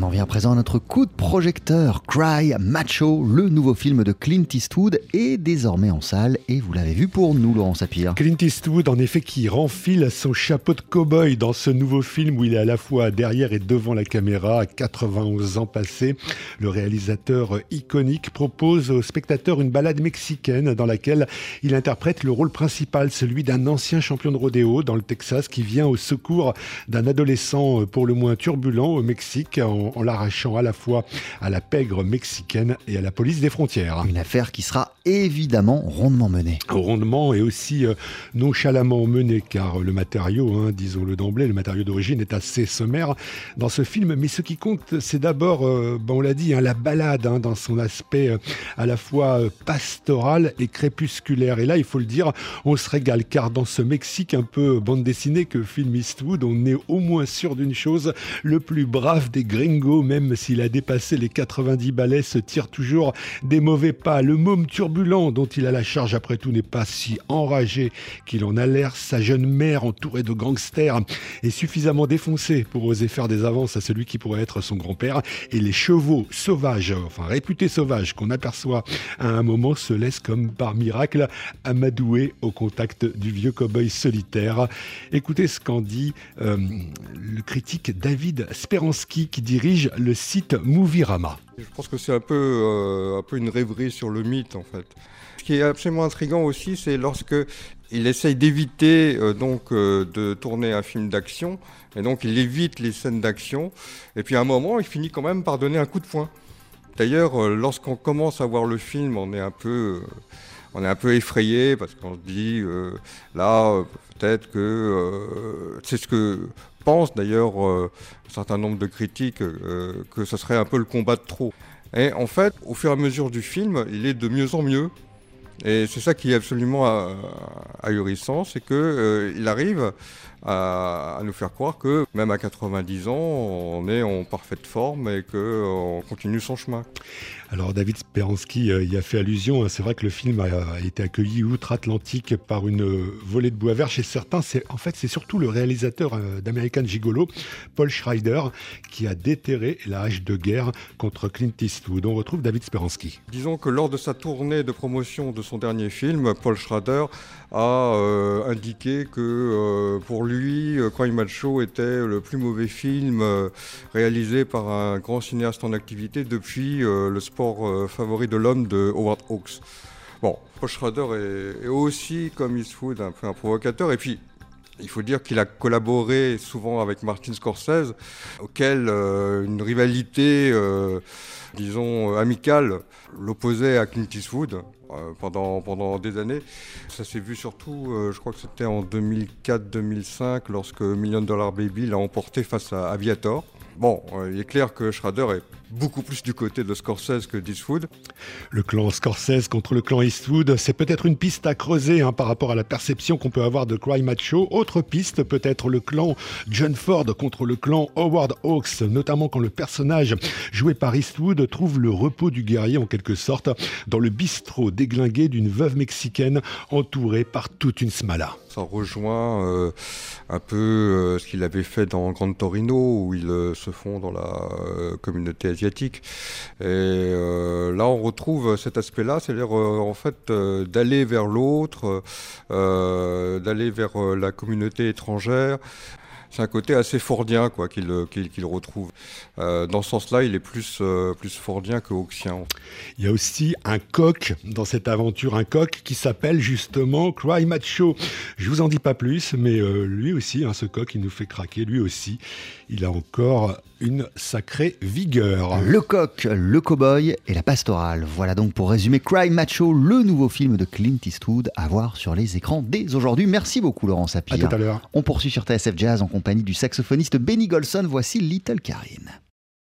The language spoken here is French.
On en vient à présent à notre coup de projecteur. Cry Macho, le nouveau film de Clint Eastwood, est désormais en salle et vous l'avez vu pour nous, Laurent Sapir. Clint Eastwood, en effet, qui renfile son chapeau de cow-boy dans ce nouveau film où il est à la fois derrière et devant la caméra, à 91 ans passés. Le réalisateur iconique propose au spectateur une balade mexicaine dans laquelle il interprète le rôle principal, celui d'un ancien champion de rodéo dans le Texas qui vient au secours d'un adolescent pour le moins turbulent au Mexique en, l'arrachant à la fois à la pègre mexicaine et à la police des frontières. Une affaire qui sera évidemment rondement menée. Rondement et aussi euh, nonchalamment menée, car le matériau, hein, disons-le d'emblée, le matériau d'origine est assez sommaire dans ce film. Mais ce qui compte, c'est d'abord, euh, bon, on l'a dit, hein, la balade hein, dans son aspect euh, à la fois pastoral et crépusculaire. Et là, il faut le dire, on se régale, car dans ce Mexique un peu bande dessinée que film Eastwood, on est au moins sûr d'une chose, le plus brave des gringos même s'il a dépassé les 90 balais, se tire toujours des mauvais pas. Le môme turbulent dont il a la charge après tout n'est pas si enragé qu'il en a l'air. Sa jeune mère entourée de gangsters est suffisamment défoncée pour oser faire des avances à celui qui pourrait être son grand-père. Et les chevaux sauvages, enfin réputés sauvages, qu'on aperçoit à un moment se laissent comme par miracle amadouer au contact du vieux cow-boy solitaire. Écoutez ce qu'en dit euh, le critique David Speransky qui dirige le site Movirama. Je pense que c'est un peu, euh, un peu une rêverie sur le mythe en fait. Ce qui est absolument intriguant aussi, c'est lorsque il essaye d'éviter euh, donc euh, de tourner un film d'action, et donc il évite les scènes d'action, et puis à un moment, il finit quand même par donner un coup de poing. D'ailleurs, lorsqu'on commence à voir le film, on est un peu, on est un peu effrayé parce qu'on se dit là, peut-être que c'est ce que d'ailleurs euh, un certain nombre de critiques euh, que ce serait un peu le combat de trop. Et en fait, au fur et à mesure du film, il est de mieux en mieux. Et c'est ça qui est absolument euh, ahurissant, c'est qu'il arrive à, nous faire croire que même à 90 ans, on est en parfaite forme et qu'on continue son chemin. Alors David Speransky euh, y a fait allusion. Hein. C'est vrai que le film a, été accueilli outre-Atlantique par une euh, volée de bois vert chez certains. C'est en fait c'est surtout le réalisateur euh, d'American Gigolo, Paul Schreider, qui a déterré la hache de guerre contre Clint Eastwood. On retrouve David Speransky. Disons que lors de sa tournée de promotion de son dernier film, Paul Schrader a indiqué que pour lui, Crime Macho était le plus mauvais film réalisé par un grand cinéaste en activité depuis le sport euh, favori de l'homme de Howard Hawks. Bon, Paul Schrader est, aussi, comme Eastwood, un peu un provocateur. Et puis, il faut dire qu'il a collaboré souvent avec Martin Scorsese, auquel euh, une rivalité, euh, disons, amicale l'opposait à Clint Eastwood pendant, pendant des années. Ça s'est vu surtout, je crois que c'était en 2004-2005, lorsque Million Dollar Baby l'a emporté face à Aviator. Bon, il est clair que Schrader est beaucoup plus du côté de Scorsese que d'Eastwood. Le clan Scorsese contre le clan Eastwood, c'est peut-être une piste à creuser hein, par rapport à la perception qu'on peut avoir de Cry Macho. Autre piste, peut-être le clan John Ford contre le clan Howard Hawks, notamment quand le personnage joué par Eastwood trouve le repos du guerrier en quelque sorte dans le bistrot déglingué d'une veuve mexicaine entourée par toute une smala. Ça rejoint euh, un peu euh, ce qu'il avait fait dans Grand Torino où il euh, se fond dans la communauté et euh, là, on retrouve cet aspect-là, c'est-à-dire euh, en fait euh, d'aller vers l'autre, d'aller vers la communauté étrangère c'est un côté assez fordien quoi qu'il retrouve. dans ce sens-là, il est plus plus fordien que hawksien. Il y a aussi un coq dans cette aventure, un coq qui s'appelle justement Cry Macho. Je vous en dis pas plus, mais lui aussi, hein, ce coq, il nous fait craquer. Lui aussi, il a encore une sacrée vigueur. Le coq, le cowboy et la pastorale. Voilà donc pour résumer Cry Macho, le nouveau film de Clint Eastwood à voir sur les écrans dès aujourd'hui. Merci beaucoup Laurent Sapir. À tout à l'heure. On poursuit sur TSF Jazz en compagnie du saxophoniste Benny Golson. Voici Little Karine.